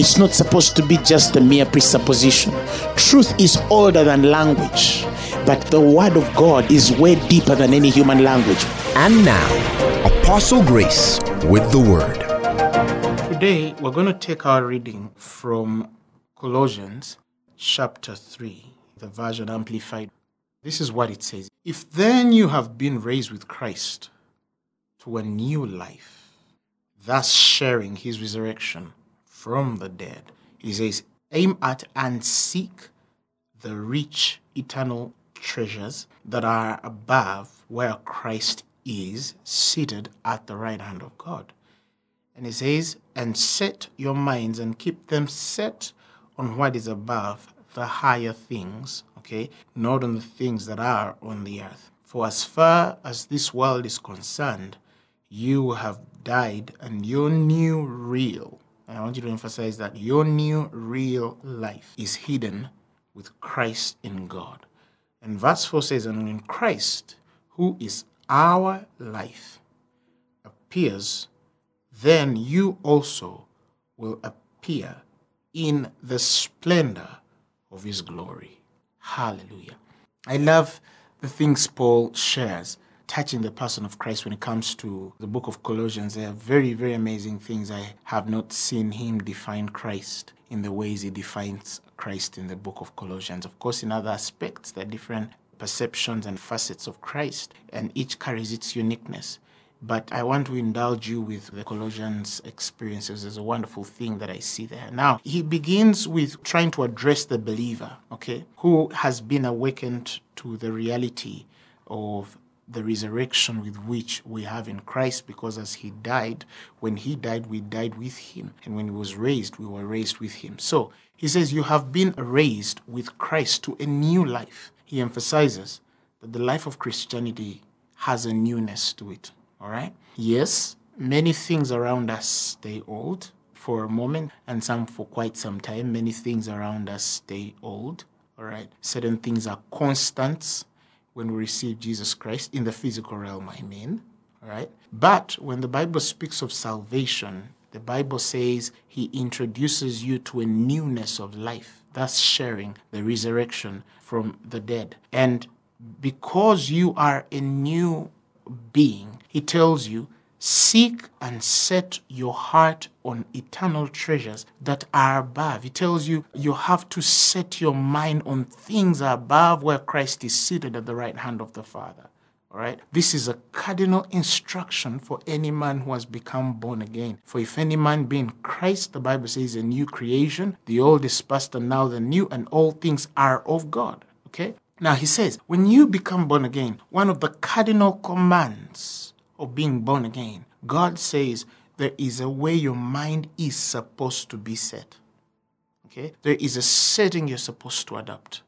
It's not supposed to be just a mere presupposition. Truth is older than language, but the word of God is way deeper than any human language. And now, Apostle Grace with the Word. Today, we're going to take our reading from Colossians chapter 3, the version amplified. This is what it says If then you have been raised with Christ to a new life, thus sharing his resurrection from the dead, he says, aim at and seek the rich eternal treasures that are above where Christ is seated at the right hand of God. And he says, and set your minds and keep them set on what is above the higher things, okay, not on the things that are on the earth. For as far as this world is concerned, you have died and your new real, I want you to emphasize that your new real life is hidden with Christ in God. And verse 4 says, And when Christ, who is our life, appears, then you also will appear in the splendor of his glory. Hallelujah. I love the things Paul shares touching the person of Christ when it comes to the book of Colossians. There are very, very amazing things. I have not seen him define Christ in the ways he defines Christ in the book of Colossians. Of course, in other aspects, there are different perceptions and facets of Christ, and each carries its uniqueness. But I want to indulge you with the Colossians experiences. There's a wonderful thing that I see there. Now, he begins with trying to address the believer, okay, who has been awakened to the reality of the resurrection with which we have in Christ because as he died, when he died, we died with him. And when he was raised, we were raised with him. So he says, You have been raised with Christ to a new life. He emphasizes that the life of Christianity has a newness to it. All right? Yes, many things around us stay old for a moment and some for quite some time. Many things around us stay old. All right? Certain things are constants when we receive Jesus Christ in the physical realm, I mean. Right? But when the Bible speaks of salvation, the Bible says he introduces you to a newness of life, thus sharing the resurrection from the dead. And because you are a new being, he tells you, seek and set your heart on eternal treasures that are above. He tells you, you have to set your mind on things above where Christ is seated at the right hand of the Father. All right. This is a cardinal instruction for any man who has become born again. For if any man be in Christ, the Bible says, a new creation, the old is past and now the new, and all things are of God. Okay. Now he says, when you become born again, one of the cardinal commands of being born again, God says there is a way your mind is supposed to be set. Okay? There is a setting you're supposed to adopt.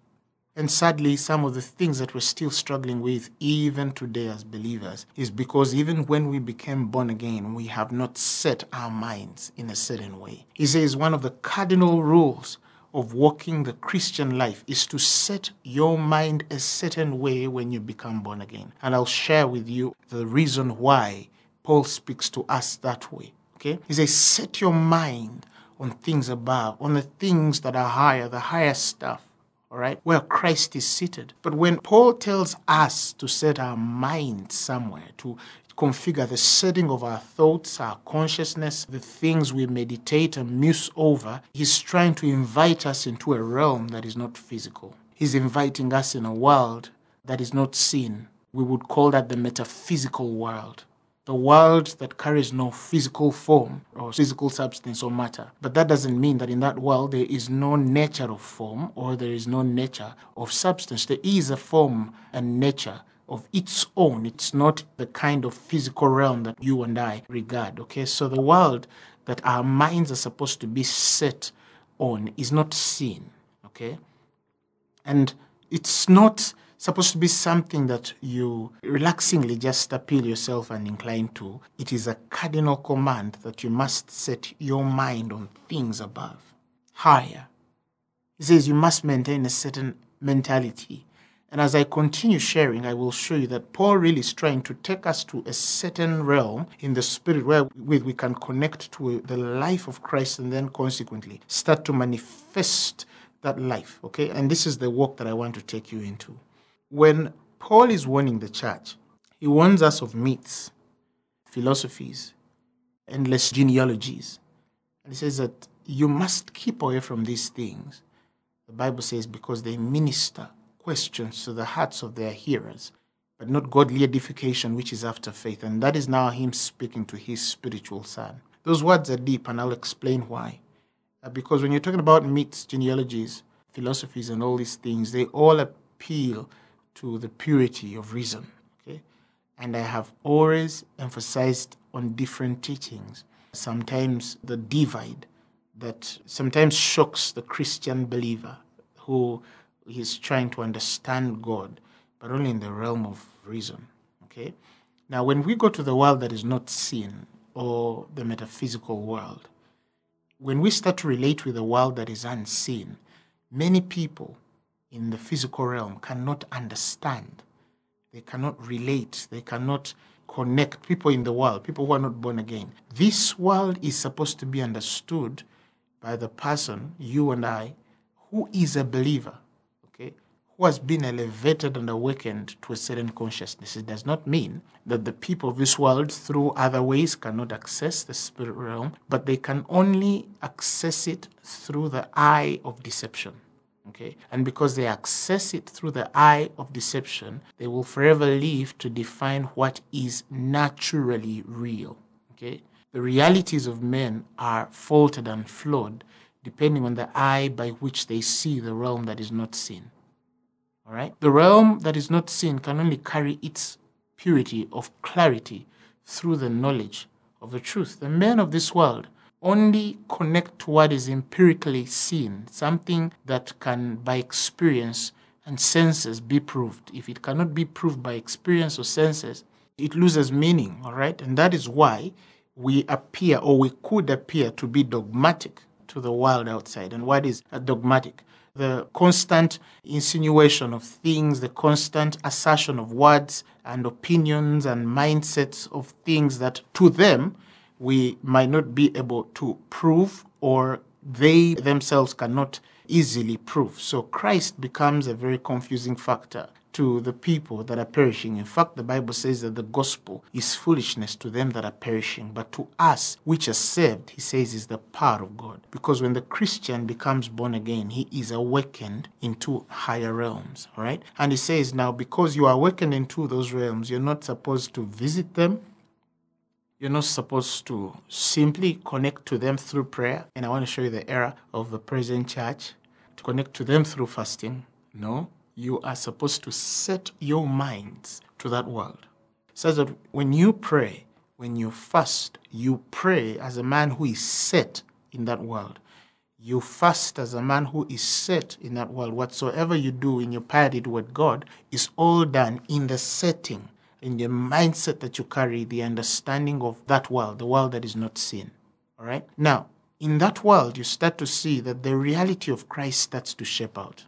And sadly, some of the things that we're still struggling with, even today as believers, is because even when we became born again, we have not set our minds in a certain way. He says one of the cardinal rules of walking the Christian life is to set your mind a certain way when you become born again. And I'll share with you the reason why Paul speaks to us that way. Okay? He says, set your mind on things above, on the things that are higher, the higher stuff. All right, where Christ is seated. But when Paul tells us to set our mind somewhere, to configure the setting of our thoughts, our consciousness, the things we meditate and muse over, he's trying to invite us into a realm that is not physical. He's inviting us in a world that is not seen. We would call that the metaphysical world. The world that carries no physical form or physical substance or matter. But that doesn't mean that in that world there is no nature of form or there is no nature of substance. There is a form and nature of its own. It's not the kind of physical realm that you and I regard. Okay, so the world that our minds are supposed to be set on is not seen. Okay, And it's not supposed to be something that you relaxingly just appeal yourself and incline to. It is a cardinal command that you must set your mind on things above, higher. He says you must maintain a certain mentality. And as I continue sharing, I will show you that Paul really is trying to take us to a certain realm in the spirit where we can connect to the life of Christ and then consequently start to manifest that life. Okay? And this is the work that I want to take you into. When Paul is warning the church, he warns us of myths, philosophies, endless genealogies. And he says that you must keep away from these things. The Bible says because they minister questions to the hearts of their hearers, but not godly edification, which is after faith. And that is now him speaking to his spiritual son. Those words are deep, and I'll explain why. Uh, because when you're talking about myths, genealogies, philosophies, and all these things, they all appeal to the purity of reason. Okay? And I have always emphasized on different teachings. Sometimes the divide that sometimes shocks the Christian believer who is trying to understand God, but only in the realm of reason. Okay? Now, when we go to the world that is not seen, or the metaphysical world, when we start to relate with the world that is unseen, many people in the physical realm cannot understand. They cannot relate. They cannot connect. People in the world, people who are not born again. This world is supposed to be understood by the person, you and I, who is a believer, who has been elevated and awakened to a certain consciousness. It does not mean that the people of this world, through other ways, cannot access the spirit realm, but they can only access it through the eye of deception. Okay? And because they access it through the eye of deception, they will forever live to define what is naturally real. Okay? The realities of men are faulted and flawed depending on the eye by which they see the realm that is not seen. All right? The realm that is not seen can only carry its purity of clarity through the knowledge of the truth. The men of this world only connect to what is empirically seen, something that can, by experience and senses, be proved. If it cannot be proved by experience or senses, it loses meaning, all right? And that is why we appear or we could appear to be dogmatic to the world outside. And what is dogmatic? The constant insinuation of things, the constant assertion of words and opinions and mindsets of things that to them we might not be able to prove or they themselves cannot easily prove. So Christ becomes a very confusing factor to the people that are perishing. In fact, the Bible says that the gospel is foolishness to them that are perishing, but to us which are saved, he says, is the power of God. Because when the Christian becomes born again, he is awakened into higher realms, all right? And he says, now because you are awakened into those realms, you're not supposed to visit them, you're not supposed to simply connect to them through prayer. And I want to show you the error of the present church to connect to them through fasting. No, you are supposed to set your minds to that world. Says that when you pray, when you fast, you pray as a man who is set in that world. You fast as a man who is set in that world. Whatsoever you do in your piety toward God is all done in the setting in the mindset that you carry, the understanding of that world, the world that is not seen. All right? Now, in that world, you start to see that the reality of Christ starts to shape out.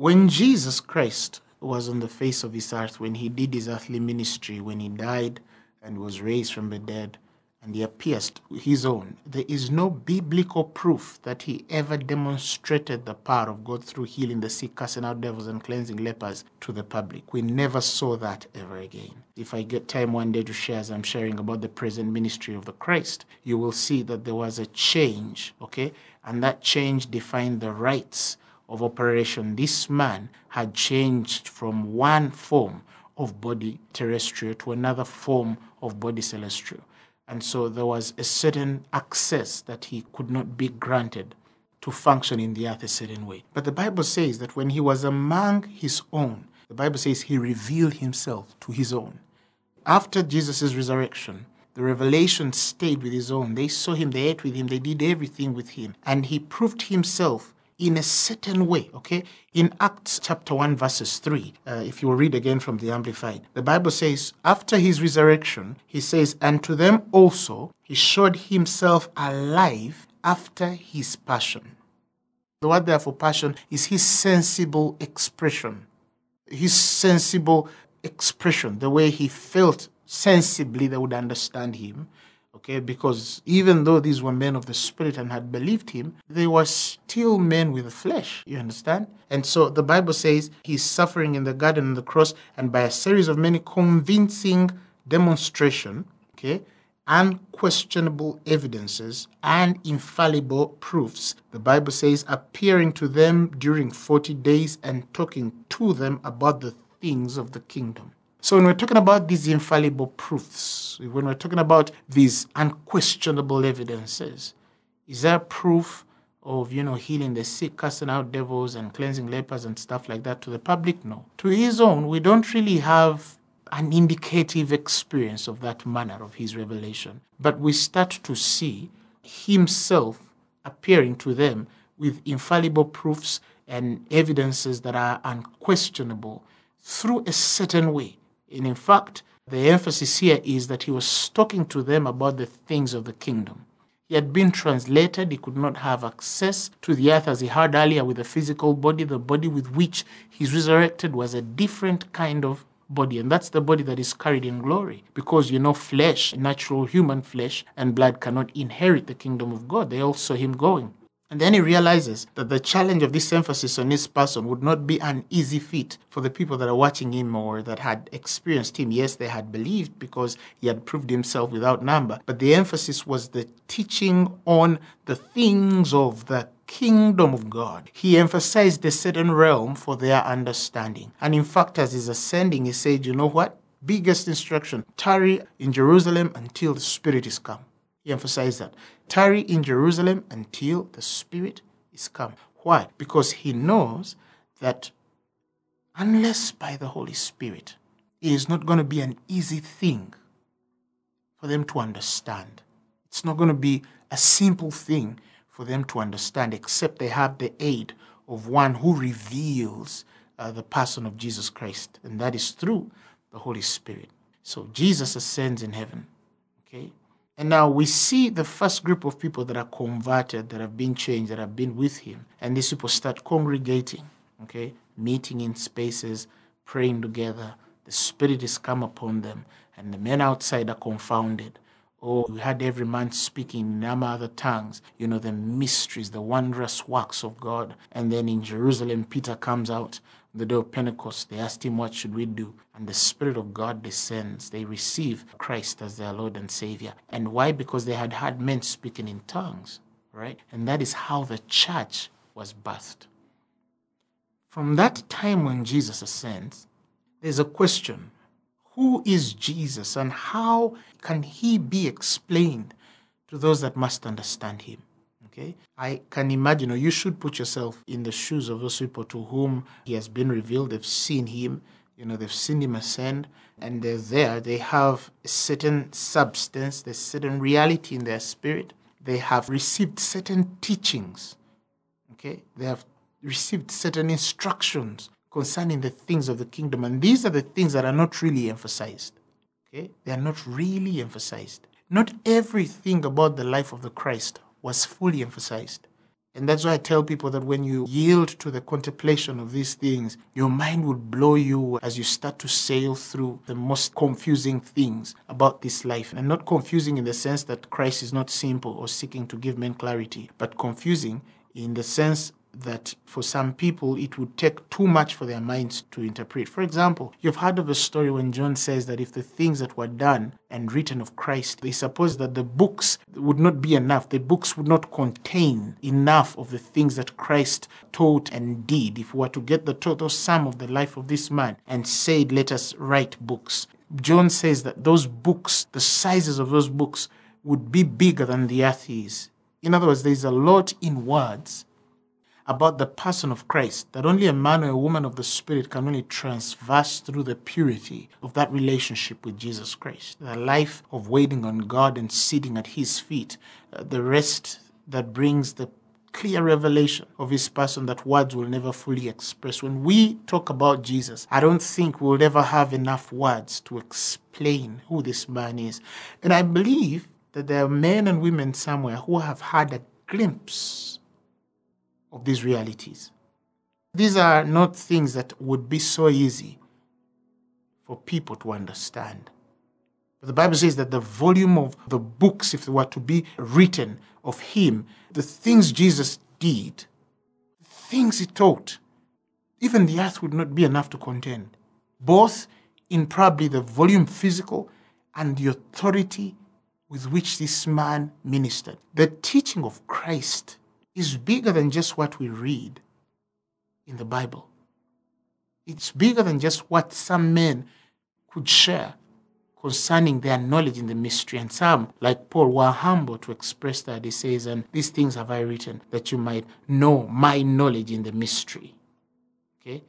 When Jesus Christ was on the face of this earth, when he did his earthly ministry, when he died and was raised from the dead, and he pierced his own. There is no biblical proof that he ever demonstrated the power of God through healing the sick, casting out devils, and cleansing lepers to the public. We never saw that ever again. If I get time one day to share, as I'm sharing about the present ministry of the Christ, you will see that there was a change, okay? And that change defined the rights of operation. This man had changed from one form of body terrestrial to another form of body celestial. And so there was a certain access that he could not be granted to function in the earth a certain way. But the Bible says that when he was among his own, the Bible says he revealed himself to his own. After Jesus' resurrection, the revelation stayed with his own. They saw him, they ate with him, they did everything with him. And he proved himself in a certain way, okay? In Acts chapter 1, verses 3, uh, if you will read again from the Amplified, the Bible says, after his resurrection, he says, and to them also he showed himself alive after his passion. The word there for passion is his sensible expression. His sensible expression, the way he felt sensibly they would understand him. Okay, because even though these were men of the Spirit and had believed him, they were still men with flesh. You understand? And so the Bible says he's suffering in the garden and the cross, and by a series of many convincing demonstration, okay, unquestionable evidences and infallible proofs. The Bible says, appearing to them during 40 days and talking to them about the things of the kingdom. So, when we're talking about these infallible proofs, when we're talking about these unquestionable evidences, is there proof of, you know, healing the sick, casting out devils, and cleansing lepers and stuff like that to the public? No. To his own, we don't really have an indicative experience of that manner of his revelation. But we start to see himself appearing to them with infallible proofs and evidences that are unquestionable through a certain way. And in fact, the emphasis here is that he was talking to them about the things of the kingdom. He had been translated. He could not have access to the earth as he had earlier with a physical body. The body with which he's resurrected was a different kind of body, and that's the body that is carried in glory. Because you know, flesh, natural human flesh and blood cannot inherit the kingdom of God. They all saw him going. And then he realizes that the challenge of this emphasis on his person would not be an easy feat for the people that are watching him or that had experienced him. Yes, they had believed because he had proved himself without number. But the emphasis was the teaching on the things of the kingdom of God. He emphasized a certain realm for their understanding. And in fact, as he's ascending, he said, You know what? Biggest instruction tarry in Jerusalem until the Spirit is come. He emphasized that. Tarry in Jerusalem until the Spirit is come. Why? Because he knows that unless by the Holy Spirit, it is not going to be an easy thing for them to understand. It's not going to be a simple thing for them to understand, except they have the aid of one who reveals uh, the person of Jesus Christ, and that is through the Holy Spirit. So Jesus ascends in heaven. Okay? And now we see the first group of people that are converted, that have been changed, that have been with him. And these people start congregating, okay, meeting in spaces, praying together. The Spirit is come upon them, and the men outside are confounded. Oh, we had every man speaking in other tongues, you know, the mysteries, the wondrous works of God. And then in Jerusalem, Peter comes out the day of Pentecost. They asked him, What should we do? And the Spirit of God descends. They receive Christ as their Lord and Savior. And why? Because they had had men speaking in tongues, right? And that is how the church was birthed. From that time when Jesus ascends, there's a question who is Jesus and how can he be explained to those that must understand him? Okay, I can imagine, or you should put yourself in the shoes of those people to whom he has been revealed. They've seen him, you know, they've seen him ascend, and they're there. They have a certain substance, there's certain reality in their spirit. They have received certain teachings. Okay, they have received certain instructions concerning the things of the kingdom. And these are the things that are not really emphasized. Okay? They are not really emphasized. Not everything about the life of the Christ was fully emphasized. And that's why I tell people that when you yield to the contemplation of these things, your mind will blow you as you start to sail through the most confusing things about this life. And not confusing in the sense that Christ is not simple or seeking to give men clarity, but confusing in the sense that for some people it would take too much for their minds to interpret. For example, you've heard of a story when John says that if the things that were done and written of Christ, they suppose that the books would not be enough. The books would not contain enough of the things that Christ taught and did. If we were to get the total sum of the life of this man and said, let us write books. John says that those books, the sizes of those books, would be bigger than the earth is. In other words, there's a lot in words about the person of Christ that only a man or a woman of the Spirit can only transverse through the purity of that relationship with Jesus Christ. The life of waiting on God and sitting at His feet, uh, the rest that brings the clear revelation of his person that words will never fully express. When we talk about Jesus, I don't think we'll ever have enough words to explain who this man is. And I believe that there are men and women somewhere who have had a glimpse of these realities. These are not things that would be so easy for people to understand. But the Bible says that the volume of the books, if they were to be written of him, the things Jesus did, the things he taught, even the earth would not be enough to contain, both in probably the volume physical and the authority with which this man ministered. The teaching of Christ is bigger than just what we read in the Bible. It's bigger than just what some men could share concerning their knowledge in the mystery. And some, like Paul, were humble to express that. He says, And these things have I written, that you might know my knowledge in the mystery. Okay?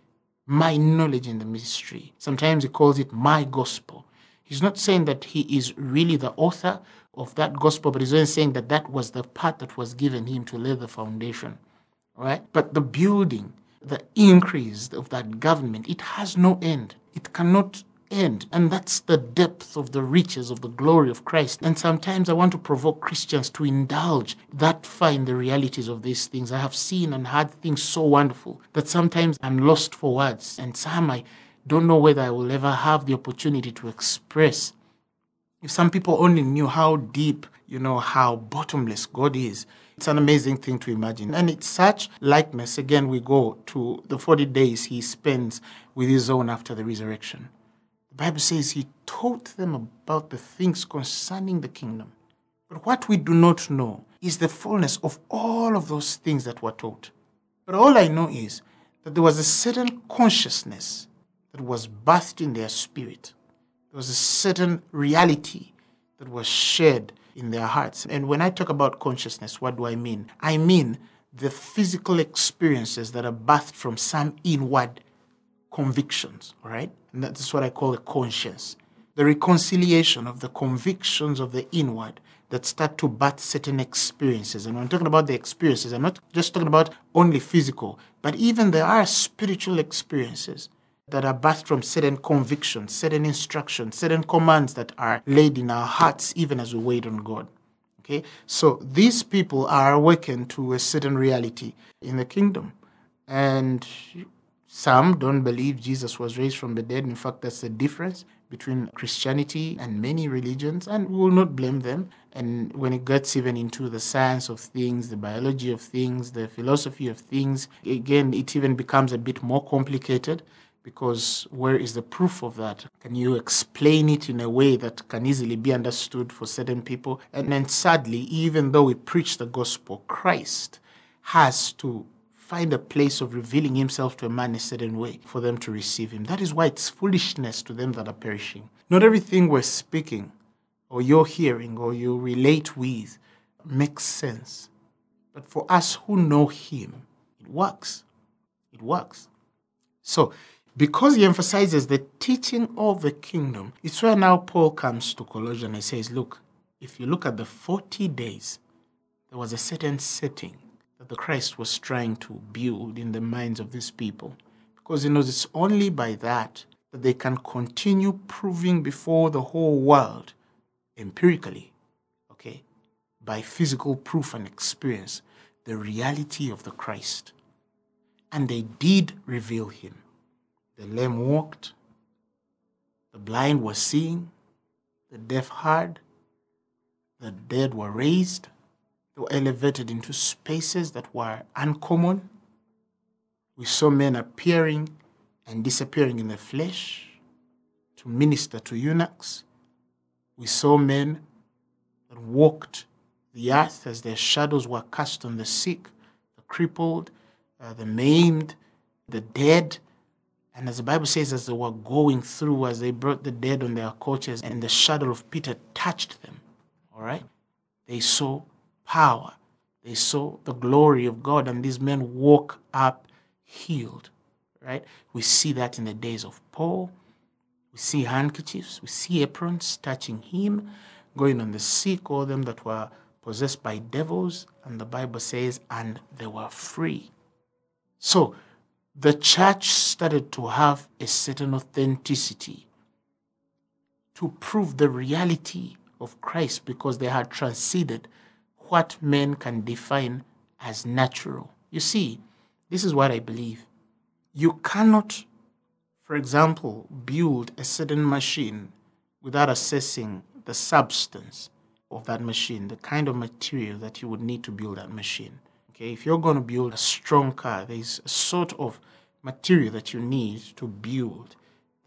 My knowledge in the mystery. Sometimes he calls it my gospel. He's not saying that he is really the author of that gospel, but he's only saying that that was the part that was given him to lay the foundation. right? But the building, the increase of that government, it has no end. It cannot end. And that's the depth of the riches of the glory of Christ. And sometimes I want to provoke Christians to indulge that far in the realities of these things. I have seen and heard things so wonderful that sometimes I'm lost for words. And some I don't know whether I will ever have the opportunity to express. If some people only knew how deep, you know, how bottomless God is, it's an amazing thing to imagine. And it's such likeness. Again, we go to the 40 days he spends with his own after the resurrection. The Bible says he taught them about the things concerning the kingdom. But what we do not know is the fullness of all of those things that were taught. But all I know is that there was a certain consciousness that was bathed in their spirit. There was a certain reality that was shared in their hearts. And when I talk about consciousness, what do I mean? I mean the physical experiences that are birthed from some inward convictions, all right? And that's what I call a conscience. The reconciliation of the convictions of the inward that start to birth certain experiences. And when I'm talking about the experiences, I'm not just talking about only physical, but even there are spiritual experiences that are birthed from certain convictions, certain instructions, certain commands that are laid in our hearts even as we wait on God. Okay? So these people are awakened to a certain reality in the kingdom. And some don't believe Jesus was raised from the dead. In fact, that's the difference between Christianity and many religions, and we will not blame them. And when it gets even into the science of things, the biology of things, the philosophy of things, again, it even becomes a bit more complicated because where is the proof of that? Can you explain it in a way that can easily be understood for certain people? And then sadly, even though we preach the gospel, Christ has to find a place of revealing himself to a man a certain way for them to receive him. That is why it's foolishness to them that are perishing. Not everything we're speaking or you're hearing or you relate with makes sense. But for us who know him, it works. It works. So, because he emphasizes the teaching of the kingdom, it's where now Paul comes to Colossians and says, Look, if you look at the 40 days, there was a certain setting that the Christ was trying to build in the minds of these people. Because he knows it's only by that that they can continue proving before the whole world empirically, okay, by physical proof and experience, the reality of the Christ. And they did reveal him. The lame walked, the blind were seeing, the deaf heard, the dead were raised, they were elevated into spaces that were uncommon. We saw men appearing and disappearing in the flesh to minister to eunuchs. We saw men that walked the earth as their shadows were cast on the sick, the crippled, uh, the maimed, the dead. And as the Bible says, as they were going through, as they brought the dead on their couches, and the shadow of Peter touched them, all right, they saw power. They saw the glory of God, and these men woke up healed. Right? We see that in the days of Paul. We see handkerchiefs, we see aprons touching him, going on the sick, all them that were possessed by devils, and the Bible says, and they were free. So the church started to have a certain authenticity to prove the reality of Christ because they had transcended what men can define as natural. You see, this is what I believe. You cannot, for example, build a certain machine without assessing the substance of that machine, the kind of material that you would need to build that machine. Okay, if you're going to build a strong car, there's a sort of material that you need to build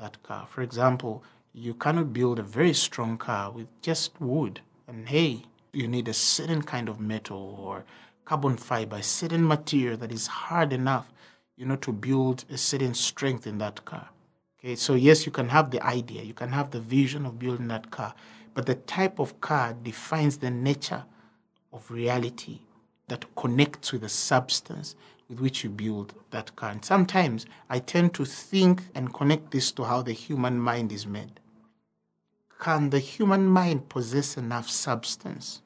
that car. For example, you cannot build a very strong car with just wood and hay. You need a certain kind of metal or carbon fiber, a certain material that is hard enough, you know, to build a certain strength in that car. Okay, so yes, you can have the idea, you can have the vision of building that car, but the type of car defines the nature of reality that connects with the substance with which you build that car. And sometimes I tend to think and connect this to how the human mind is made. Can the human mind possess enough substance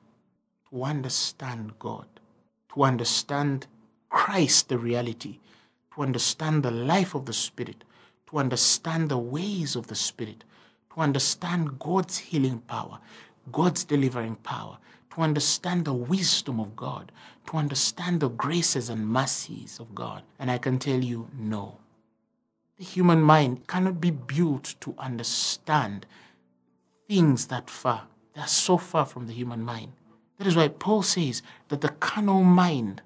to understand God, to understand Christ, the reality, to understand the life of the Spirit, to understand the ways of the Spirit, to understand God's healing power, God's delivering power, to understand the wisdom of God, to understand the graces and mercies of God. And I can tell you, no. The human mind cannot be built to understand things that far. They are so far from the human mind. That is why Paul says that the carnal mind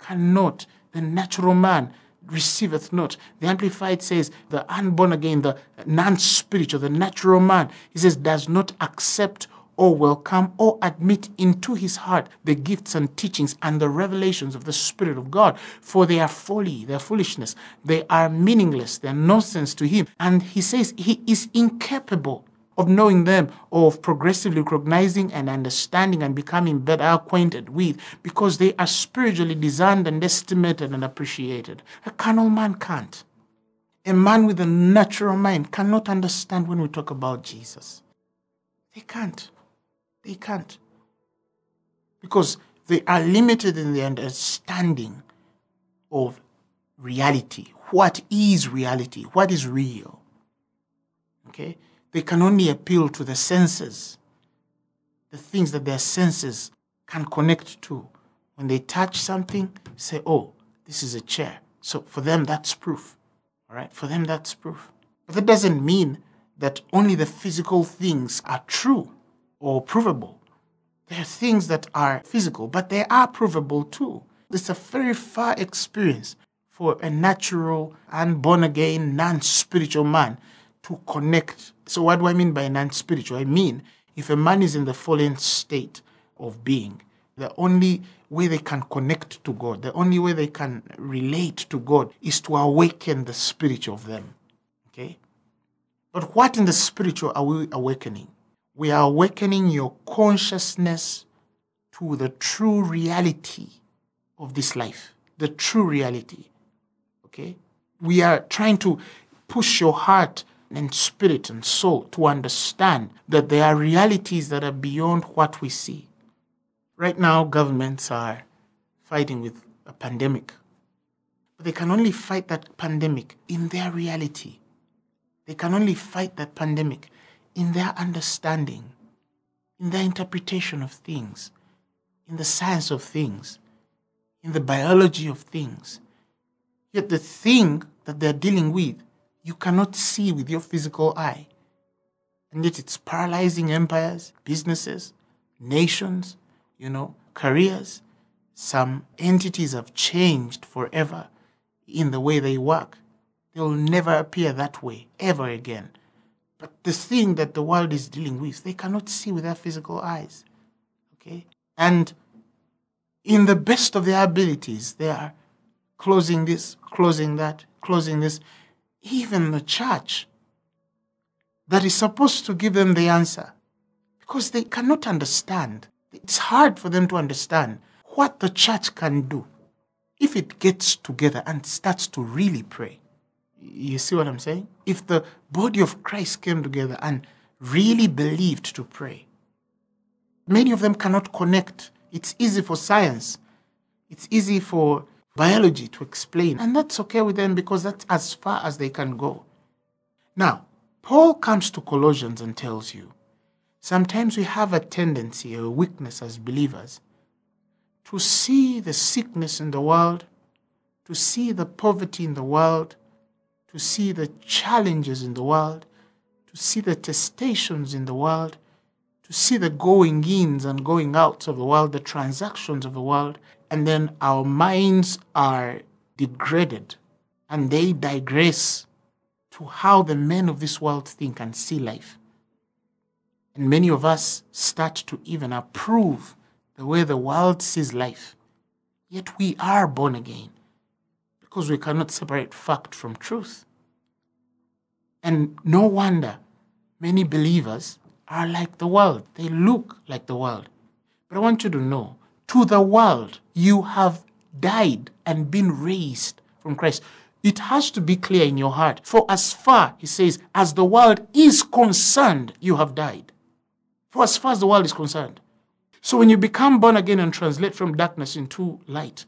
cannot, the natural man receiveth not. The Amplified says the unborn again, the non spiritual, the natural man, he says, does not accept or welcome or admit into his heart the gifts and teachings and the revelations of the Spirit of God, for they are folly, they are foolishness, they are meaningless, they are nonsense to him. And he says he is incapable of knowing them, or of progressively recognizing and understanding and becoming better acquainted with, because they are spiritually discerned and estimated and appreciated. A carnal man can't. A man with a natural mind cannot understand when we talk about Jesus. They can't. They can't. Because they are limited in their understanding of reality. What is reality? What is real? Okay? They can only appeal to the senses, the things that their senses can connect to. When they touch something, say, oh, this is a chair. So for them, that's proof. All right? For them, that's proof. But that doesn't mean that only the physical things are true or provable. There are things that are physical, but they are provable too. It's a very far experience for a natural and born again, non spiritual man to connect. So, what do I mean by non spiritual? I mean, if a man is in the fallen state of being, the only way they can connect to God, the only way they can relate to God is to awaken the spirit of them. Okay? But what in the spiritual are we awakening? We are awakening your consciousness to the true reality of this life, the true reality. Okay? We are trying to push your heart and spirit and soul to understand that there are realities that are beyond what we see. Right now, governments are fighting with a pandemic, but they can only fight that pandemic in their reality. They can only fight that pandemic in their understanding, in their interpretation of things, in the science of things, in the biology of things. Yet the thing that they're dealing with you cannot see with your physical eye. And yet it's paralyzing empires, businesses, nations, you know, careers. Some entities have changed forever in the way they work. They'll never appear that way ever again. But the thing that the world is dealing with, they cannot see with their physical eyes. Okay? And in the best of their abilities, they are closing this, closing that, closing this even the church that is supposed to give them the answer because they cannot understand. It's hard for them to understand what the church can do if it gets together and starts to really pray. You see what I'm saying? If the body of Christ came together and really believed to pray, many of them cannot connect It's easy for science. It's easy for biology to explain. And that's okay with them because that's as far as they can go. Now, Paul comes to Colossians and tells you sometimes we have a tendency, a weakness as believers, to see the sickness in the world, to see the poverty in the world, to see the challenges in the world, to see the testations in the world, to see the going ins and going outs of the world, the transactions of the world, and then our minds are degraded and they digress to how the men of this world think and see life. And many of us start to even approve the way the world sees life. Yet we are born again because we cannot separate fact from truth. And no wonder many believers are like the world. They look like the world. But I want you to know to the world, you have died and been raised from Christ. It has to be clear in your heart. For as far, he says, as the world is concerned, you have died. For as far as the world is concerned. So when you become born again and translate from darkness into light,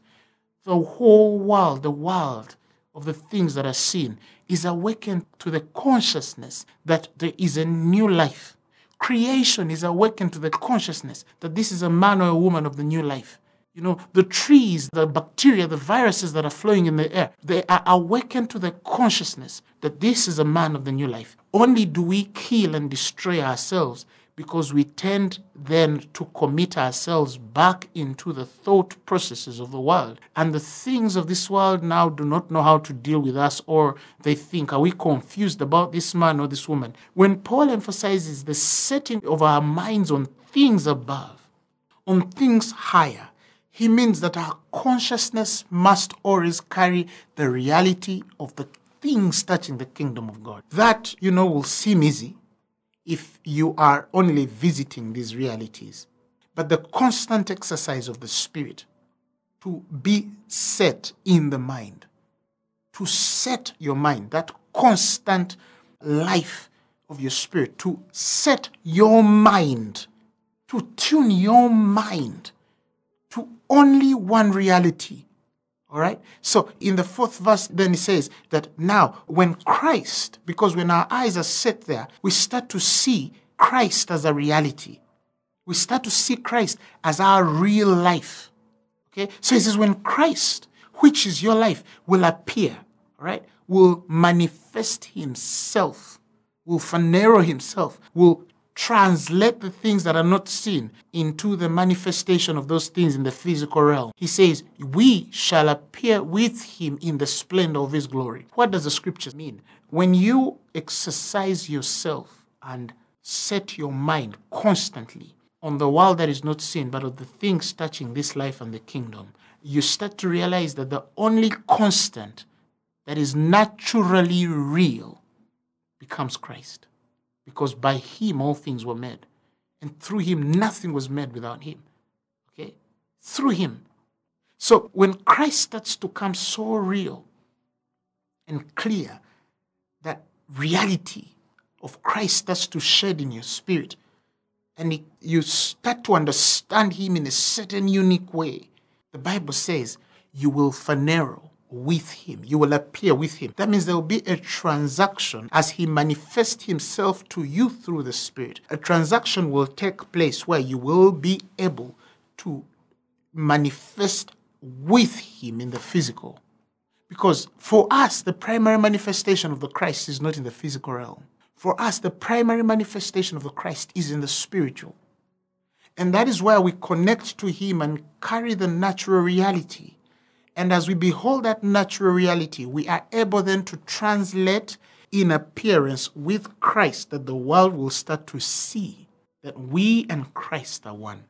the whole world, the world of the things that are seen, is awakened to the consciousness that there is a new life. Creation is awakened to the consciousness that this is a man or a woman of the new life. You know, the trees, the bacteria, the viruses that are flowing in the air, they are awakened to the consciousness that this is a man of the new life. Only do we kill and destroy ourselves because we tend then to commit ourselves back into the thought processes of the world. And the things of this world now do not know how to deal with us, or they think, are we confused about this man or this woman? When Paul emphasizes the setting of our minds on things above, on things higher, he means that our consciousness must always carry the reality of the things touching the kingdom of God. That, you know, will seem easy if you are only visiting these realities. But the constant exercise of the Spirit to be set in the mind, to set your mind, that constant life of your spirit, to set your mind, to tune your mind to only one reality. All right? So in the fourth verse, then he says that now, when Christ, because when our eyes are set there, we start to see Christ as a reality. We start to see Christ as our real life. Okay? So he says, when Christ, which is your life, will appear, right, will manifest himself, will phanero himself, will translate the things that are not seen into the manifestation of those things in the physical realm. He says, We shall appear with him in the splendor of his glory. What does the scripture mean? When you exercise yourself and set your mind constantly on the world that is not seen, but of the things touching this life and the kingdom, you start to realize that the only constant that is naturally real becomes Christ because by him all things were made. And through him nothing was made without him. Okay? Through him. So when Christ starts to come so real and clear, that reality of Christ starts to shed in your spirit, and it, you start to understand him in a certain unique way, the Bible says you will phanero with him. You will appear with him. That means there will be a transaction as he manifests himself to you through the Spirit. A transaction will take place where you will be able to manifest with him in the physical. Because for us, the primary manifestation of the Christ is not in the physical realm. For us, the primary manifestation of the Christ is in the spiritual. And that is where we connect to him and carry the natural reality and as we behold that natural reality, we are able then to translate in appearance with Christ that the world will start to see that we and Christ are one.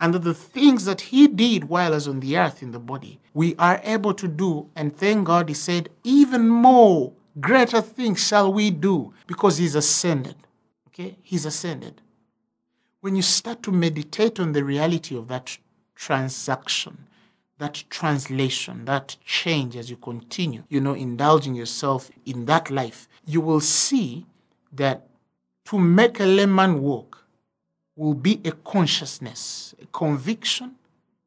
And that the things that he did while was on the earth in the body, we are able to do. And thank God he said, even more greater things shall we do because he's ascended. Okay? He's ascended. When you start to meditate on the reality of that transaction, that translation, that change as you continue, you know, indulging yourself in that life, you will see that to make a layman walk, will be a consciousness, a conviction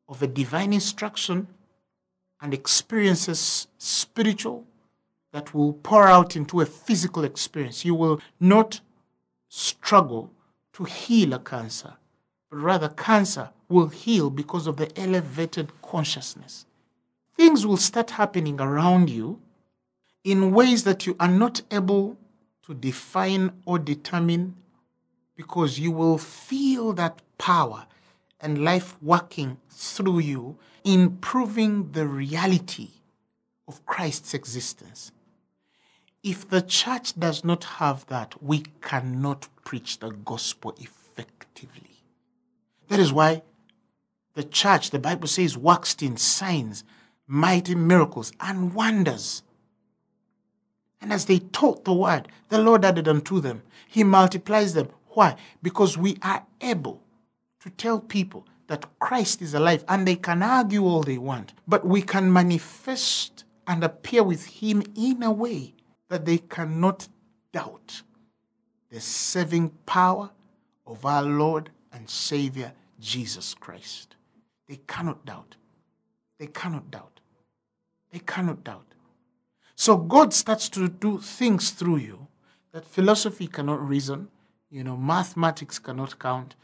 of a divine instruction and experiences spiritual that will pour out into a physical experience. You will not struggle to heal a cancer, but rather, cancer will heal because of the elevated consciousness. Things will start happening around you in ways that you are not able to define or determine because you will feel that power and life working through you in proving the reality of Christ's existence. If the church does not have that, we cannot preach the gospel effectively. That is why the church, the Bible says, works in signs, mighty miracles, and wonders. And as they taught the word, the Lord added unto them. He multiplies them. Why? Because we are able to tell people that Christ is alive and they can argue all they want, but we can manifest and appear with Him in a way that they cannot doubt the saving power of our Lord and Savior Jesus Christ. They cannot doubt. They cannot doubt. They cannot doubt. So God starts to do things through you that philosophy cannot reason, you know, mathematics cannot count,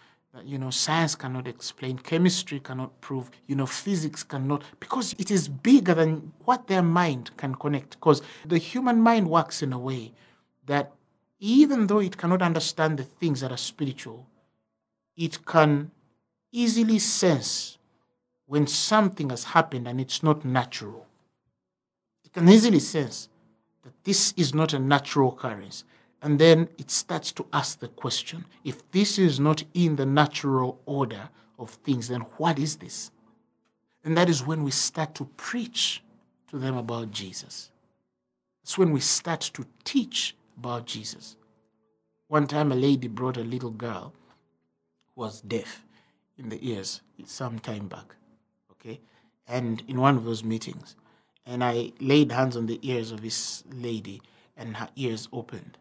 you know, science cannot explain, chemistry cannot prove, you know, physics cannot, because it is bigger than what their mind can connect. Because the human mind works in a way that even though it cannot understand the things that are spiritual, it can easily sense when something has happened and it's not natural. It can easily sense that this is not a natural occurrence. And then it starts to ask the question if this is not in the natural order of things, then what is this? And that is when we start to preach to them about Jesus. It's when we start to teach about Jesus. One time, a lady brought a little girl was deaf in the ears some time back. Okay? And in one of those meetings, and I laid hands on the ears of this lady, and her ears opened.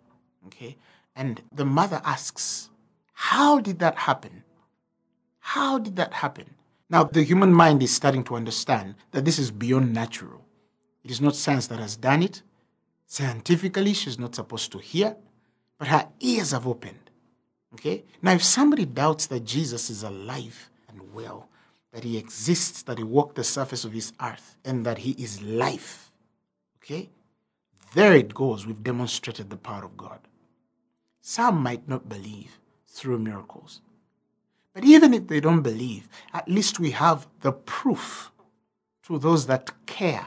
Okay? And the mother asks, How did that happen? How did that happen? Now, the human mind is starting to understand that this is beyond natural. It is not science that has done it. Scientifically, she's not supposed to hear, but her ears have opened. Okay? Now, if somebody doubts that Jesus is alive and well, that he exists, that he walked the surface of this earth, and that he is life, okay? There it goes. We've demonstrated the power of God. Some might not believe through miracles. But even if they don't believe, at least we have the proof to those that care,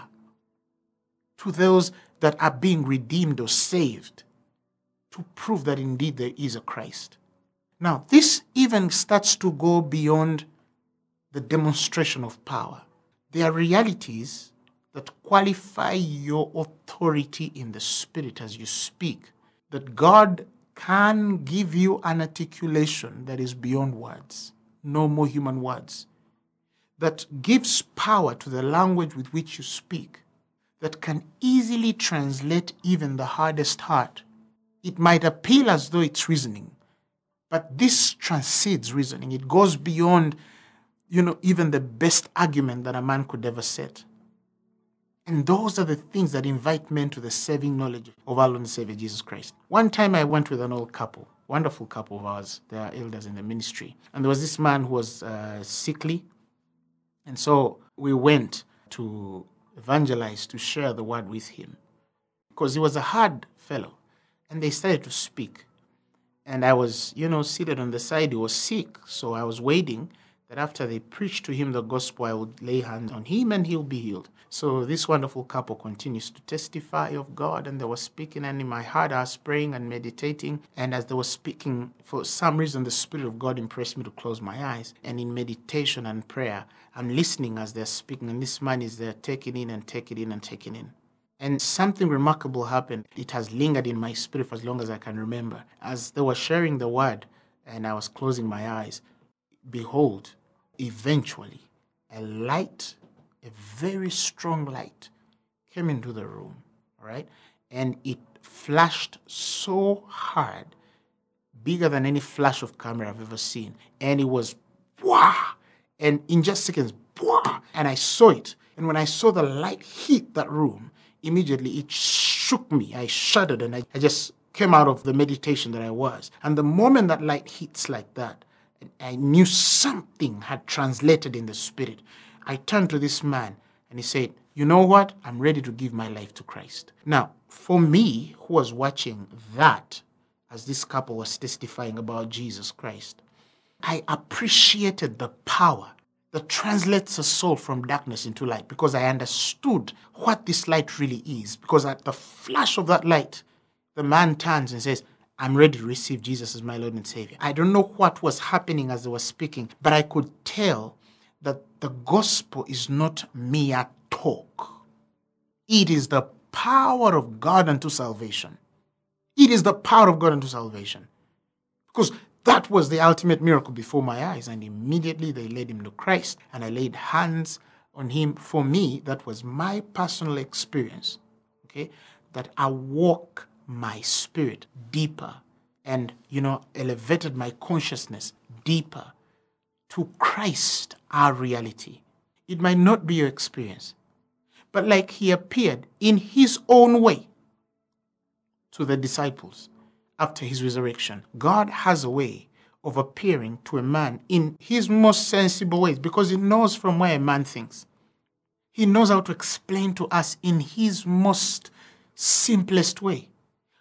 to those that are being redeemed or saved, to prove that indeed there is a Christ. Now, this even starts to go beyond the demonstration of power. There are realities that qualify your authority in the Spirit as you speak, that God can give you an articulation that is beyond words, no more human words, that gives power to the language with which you speak, that can easily translate even the hardest heart. It might appeal as though it's reasoning, but this transcends reasoning. It goes beyond, you know, even the best argument that a man could ever set. And those are the things that invite men to the saving knowledge of our Lord and Savior Jesus Christ. One time I went with an old couple, wonderful couple of ours. They are elders in the ministry. And there was this man who was uh, sickly. And so we went to evangelize, to share the word with him. Because he was a hard fellow. And they started to speak. And I was, you know, seated on the side. He was sick. So I was waiting that after they preached to him the gospel, I would lay hands on him and he'll be healed. So this wonderful couple continues to testify of God, and they were speaking, and in my heart I was praying and meditating. And as they were speaking, for some reason the Spirit of God impressed me to close my eyes. And in meditation and prayer, I'm listening as they're speaking, and this man is there taking in and taking in and taking in. And something remarkable happened. It has lingered in my spirit for as long as I can remember. As they were sharing the word, and I was closing my eyes, behold, eventually, a light, a very strong light, came into the room, right? And it flashed so hard bigger than any flash of camera I've ever seen. And it was, wow. And in just seconds, wow. And I saw it. And when I saw the light hit that room, immediately it shook me. I shuddered and I, I just came out of the meditation that I was. And the moment that light hits like that, I knew something had translated in the spirit. I turned to this man and he said, You know what? I'm ready to give my life to Christ. Now, for me, who was watching that as this couple was testifying about Jesus Christ, I appreciated the power that translates a soul from darkness into light because I understood what this light really is. Because at the flash of that light, the man turns and says, I'm ready to receive Jesus as my Lord and Savior. I don't know what was happening as they were speaking, but I could tell that the gospel is not mere talk. It is the power of God unto salvation. It is the power of God unto salvation. Because that was the ultimate miracle before my eyes. And immediately they led him to Christ, and I laid hands on him. For me, that was my personal experience. Okay? That awoke my spirit deeper and, you know, elevated my consciousness deeper to Christ, our reality. It might not be your experience, but like he appeared in his own way to the disciples after his resurrection. God has a way of appearing to a man in his most sensible ways because he knows from where a man thinks. He knows how to explain to us in his most simplest way.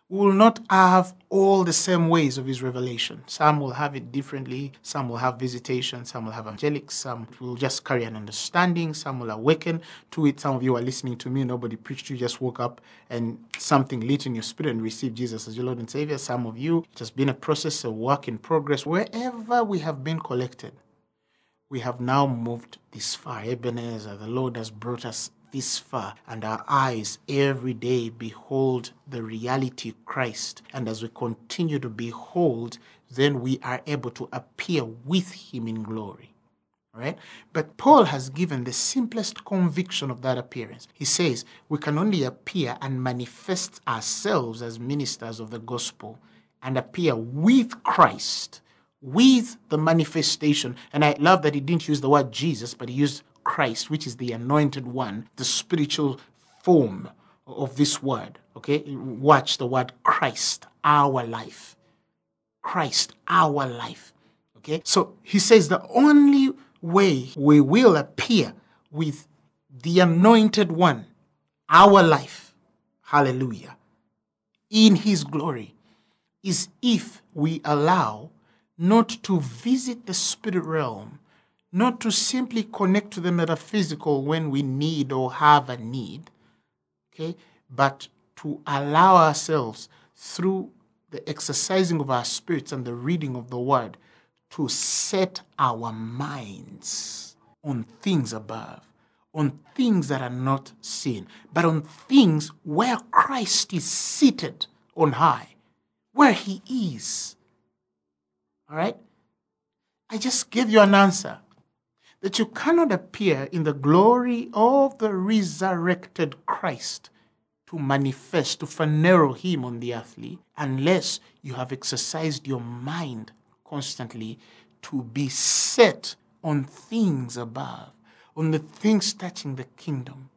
Will not have all the same ways of his revelation. Some will have it differently, some will have visitation, some will have angelic, some will just carry an understanding, some will awaken to it. Some of you are listening to me, nobody preached, you just woke up and something lit in your spirit and received Jesus as your Lord and Savior. Some of you, it has been a process, a work in progress. Wherever we have been collected, we have now moved this far. Ebenezer, the Lord has brought us this far, and our eyes every day behold the reality Christ. And as we continue to behold, then we are able to appear with Him in glory. Right? But Paul has given the simplest conviction of that appearance. He says we can only appear and manifest ourselves as ministers of the gospel and appear with Christ, with the manifestation. And I love that he didn't use the word Jesus, but he used Christ, which is the anointed one, the spiritual form of this word. Okay? Watch the word Christ, our life. Christ, our life. Okay? So he says the only way we will appear with the anointed one, our life, hallelujah, in his glory, is if we allow not to visit the spirit realm not to simply connect to the metaphysical when we need or have a need, okay, but to allow ourselves through the exercising of our spirits and the reading of the word to set our minds on things above, on things that are not seen, but on things where Christ is seated on high, where he is. All right? I just gave you an answer that you cannot appear in the glory of the resurrected Christ to manifest, to funnel him on the earthly, unless you have exercised your mind constantly to be set on things above, on the things touching the kingdom.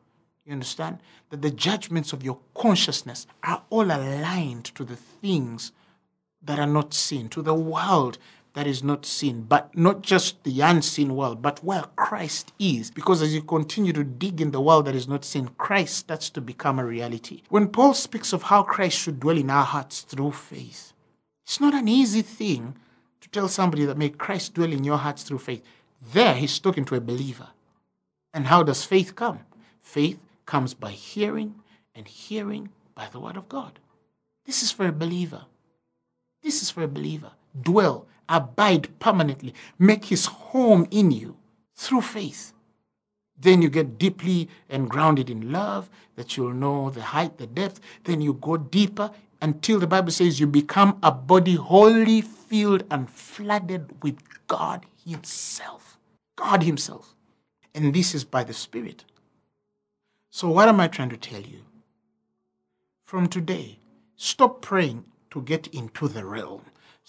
You understand? That the judgments of your consciousness are all aligned to the things that are not seen, to the world that is not seen, but not just the unseen world, but where Christ is. Because as you continue to dig in the world that is not seen, Christ starts to become a reality. When Paul speaks of how Christ should dwell in our hearts through faith, it's not an easy thing to tell somebody that may Christ dwell in your hearts through faith. There, he's talking to a believer. And how does faith come? Faith comes by hearing, and hearing by the word of God. This is for a believer. This is for a believer. Dwell abide permanently, make his home in you through faith. Then you get deeply and grounded in love, that you'll know the height, the depth. Then you go deeper until the Bible says you become a body wholly filled and flooded with God Himself. God Himself. And this is by the Spirit. So, what am I trying to tell you? From today, stop praying to get into the realm.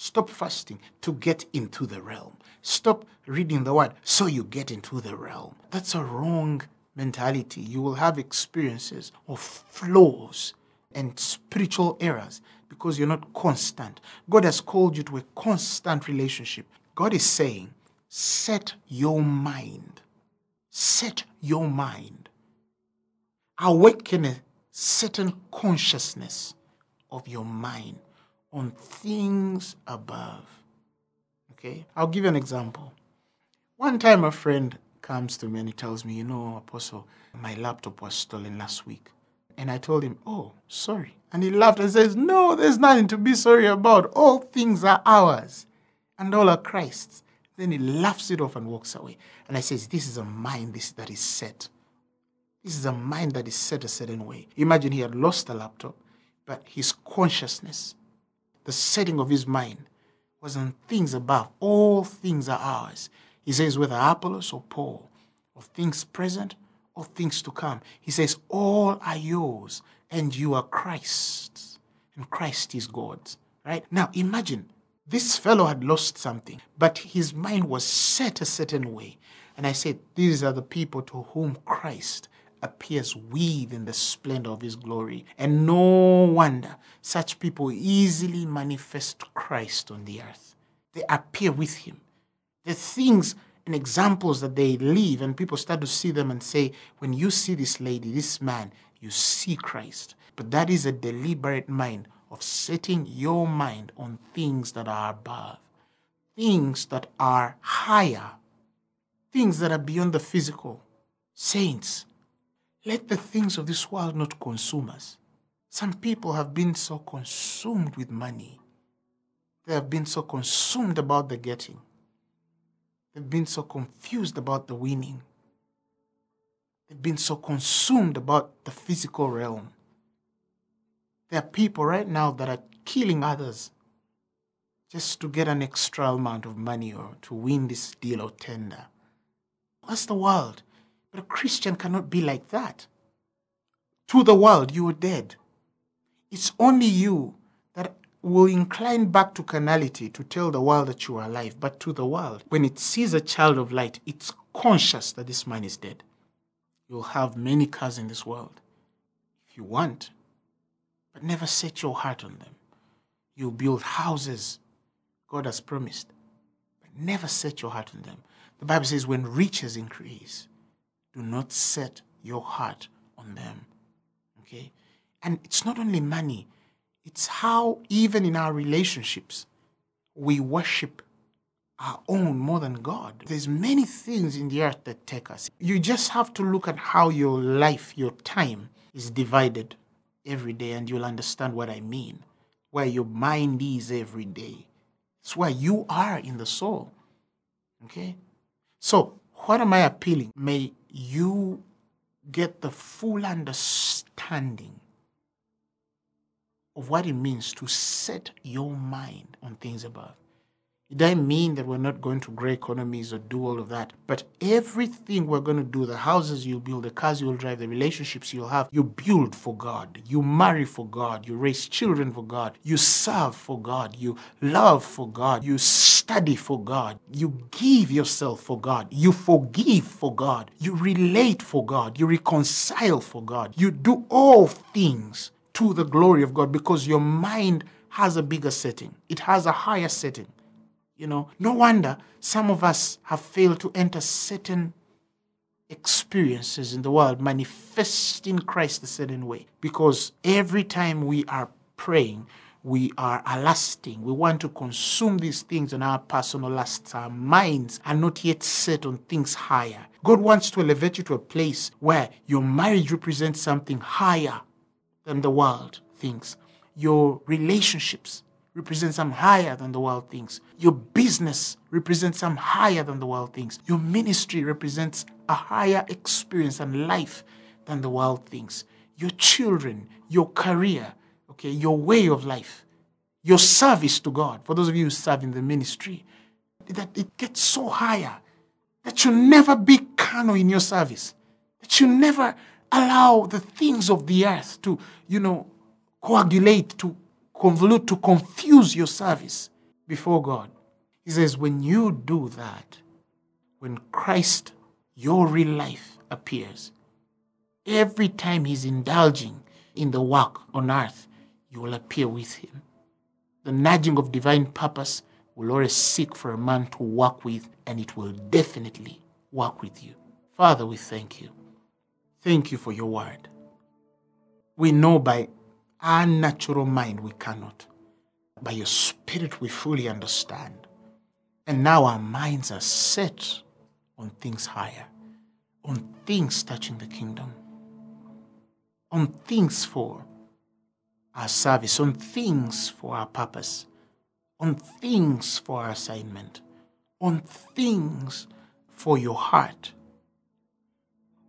Stop fasting to get into the realm. Stop reading the word so you get into the realm. That's a wrong mentality. You will have experiences of flaws and spiritual errors because you're not constant. God has called you to a constant relationship. God is saying, set your mind. Set your mind. Awaken a certain consciousness of your mind on things above. Okay? I'll give you an example. One time a friend comes to me and he tells me, You know, Apostle, my laptop was stolen last week. And I told him, Oh, sorry. And he laughed and says, No, there's nothing to be sorry about. All things are ours and all are Christ's. Then he laughs it off and walks away. And I says, This is a mind this, that is set. This is a mind that is set a certain way. Imagine he had lost a laptop, but his consciousness, the setting of his mind, was on things above. All things are ours. He says, whether Apollos or Paul, of things present or things to come. He says, all are yours, and you are Christ's, and Christ is God's. Right? Now imagine this fellow had lost something, but his mind was set a certain way. And I said, These are the people to whom Christ appears with in the splendor of his glory. And no wonder such people easily manifest Christ on the earth. They appear with him. The things and examples that they live, and people start to see them and say, When you see this lady, this man, you see Christ. But that is a deliberate mind of setting your mind on things that are above, things that are higher, things that are beyond the physical. Saints, let the things of this world not consume us. Some people have been so consumed with money. They have been so consumed about the getting. They've been so confused about the winning. They've been so consumed about the physical realm. There are people right now that are killing others just to get an extra amount of money or to win this deal or tender. That's the world. But a Christian cannot be like that. To the world, you are dead. It's only you that will incline back to carnality to tell the world that you are alive. But to the world, when it sees a child of light, it's conscious that this man is dead. You'll have many cars in this world if you want, but never set your heart on them. You'll build houses God has promised, but never set your heart on them. The Bible says, when riches increase, do not set your heart on them. Okay? And it's not only money, it's how, even in our relationships, we worship our own more than God. There's many things in the earth that take us. You just have to look at how your life, your time is divided every day, and you'll understand what I mean. Where your mind is every day. It's where you are in the soul. Okay? So, what am I appealing? May you get the full understanding of what it means to set your mind on things above. It doesn't mean that we're not going to grow economies or do all of that. But everything we're going to do, the houses you'll build, the cars you'll drive, the relationships you'll have, you build for God. You marry for God. You raise children for God. You serve for God. You love for God. You study for God. You give yourself for God. You forgive for God. You relate for God. You reconcile for God. You do all things to the glory of God because your mind has a bigger setting, it has a higher setting. You know, no wonder some of us have failed to enter certain experiences in the world, manifesting Christ a certain way. Because every time we are praying, we are lusting. We want to consume these things on our personal lusts. Our minds are not yet set on things higher. God wants to elevate you to a place where your marriage represents something higher than the world thinks. Your relationships represent some higher than the world thinks. Your business represents some higher than the world thinks. Your ministry represents a higher experience and life than the world thinks. Your children, your career, okay, your way of life, your service to God. For those of you who serve in the ministry, that it gets so higher that you never be carnal in your service, that you never allow the things of the earth to, you know, coagulate, to convolute, to confuse your service. before God. He says, when you do that, when Christ, your real life, appears, every time he's indulging in the work on earth, you will appear with him. The nudging of divine purpose will always seek for a man to work with, and it will definitely work with you. Father, we thank you. Thank you for your word. We know by our natural mind we cannot. By your spirit we fully understand. And now our minds are set on things higher, on things touching the kingdom, on things for our service, on things for our purpose, on things for our assignment, on things for your heart,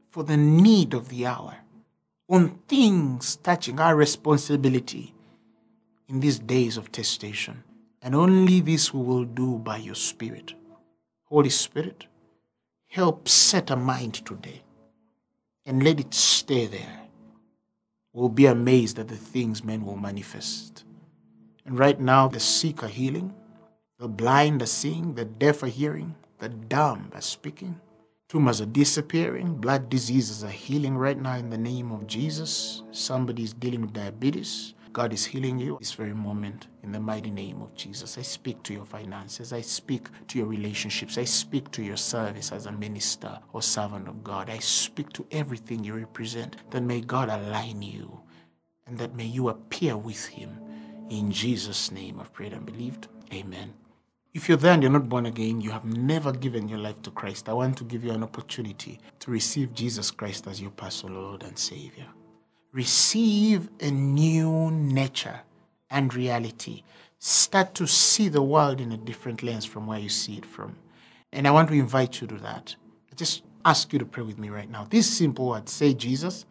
for the need of the hour, on things touching our responsibility in these days of testation. And only this we will do by your Spirit. Holy Spirit, help set a mind today and let it stay there. We'll be amazed at the things men will manifest. And right now, the sick are healing, the blind are seeing, the deaf are hearing, the dumb are speaking. Tumors are disappearing. Blood diseases are healing right now in the name of Jesus. Somebody is dealing with diabetes. God is healing you this very moment in the mighty name of Jesus. I speak to your finances. I speak to your relationships. I speak to your service as a minister or servant of God. I speak to everything you represent. That may God align you and that may you appear with Him. In Jesus' name I've prayed and believed. Amen. If you're there and you're not born again, you have never given your life to Christ, I want to give you an opportunity to receive Jesus Christ as your personal Lord and Savior receive a new nature and reality. Start to see the world in a different lens from where you see it from. And I want to invite you to that. I just ask you to pray with me right now. This simple word say, Jesus,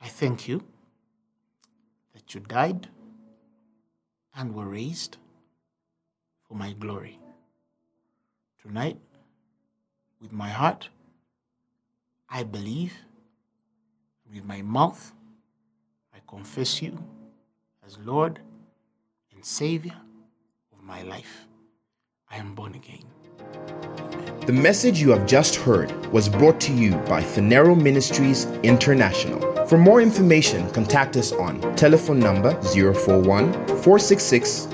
I thank you that you died and were raised for my glory. Tonight, with my heart, I believe, with my mouth, I confess you as Lord and Savior of my life. I am born again. The message you have just heard was brought to you by Phaneroo Ministries International. For more information, contact us on telephone number 041 466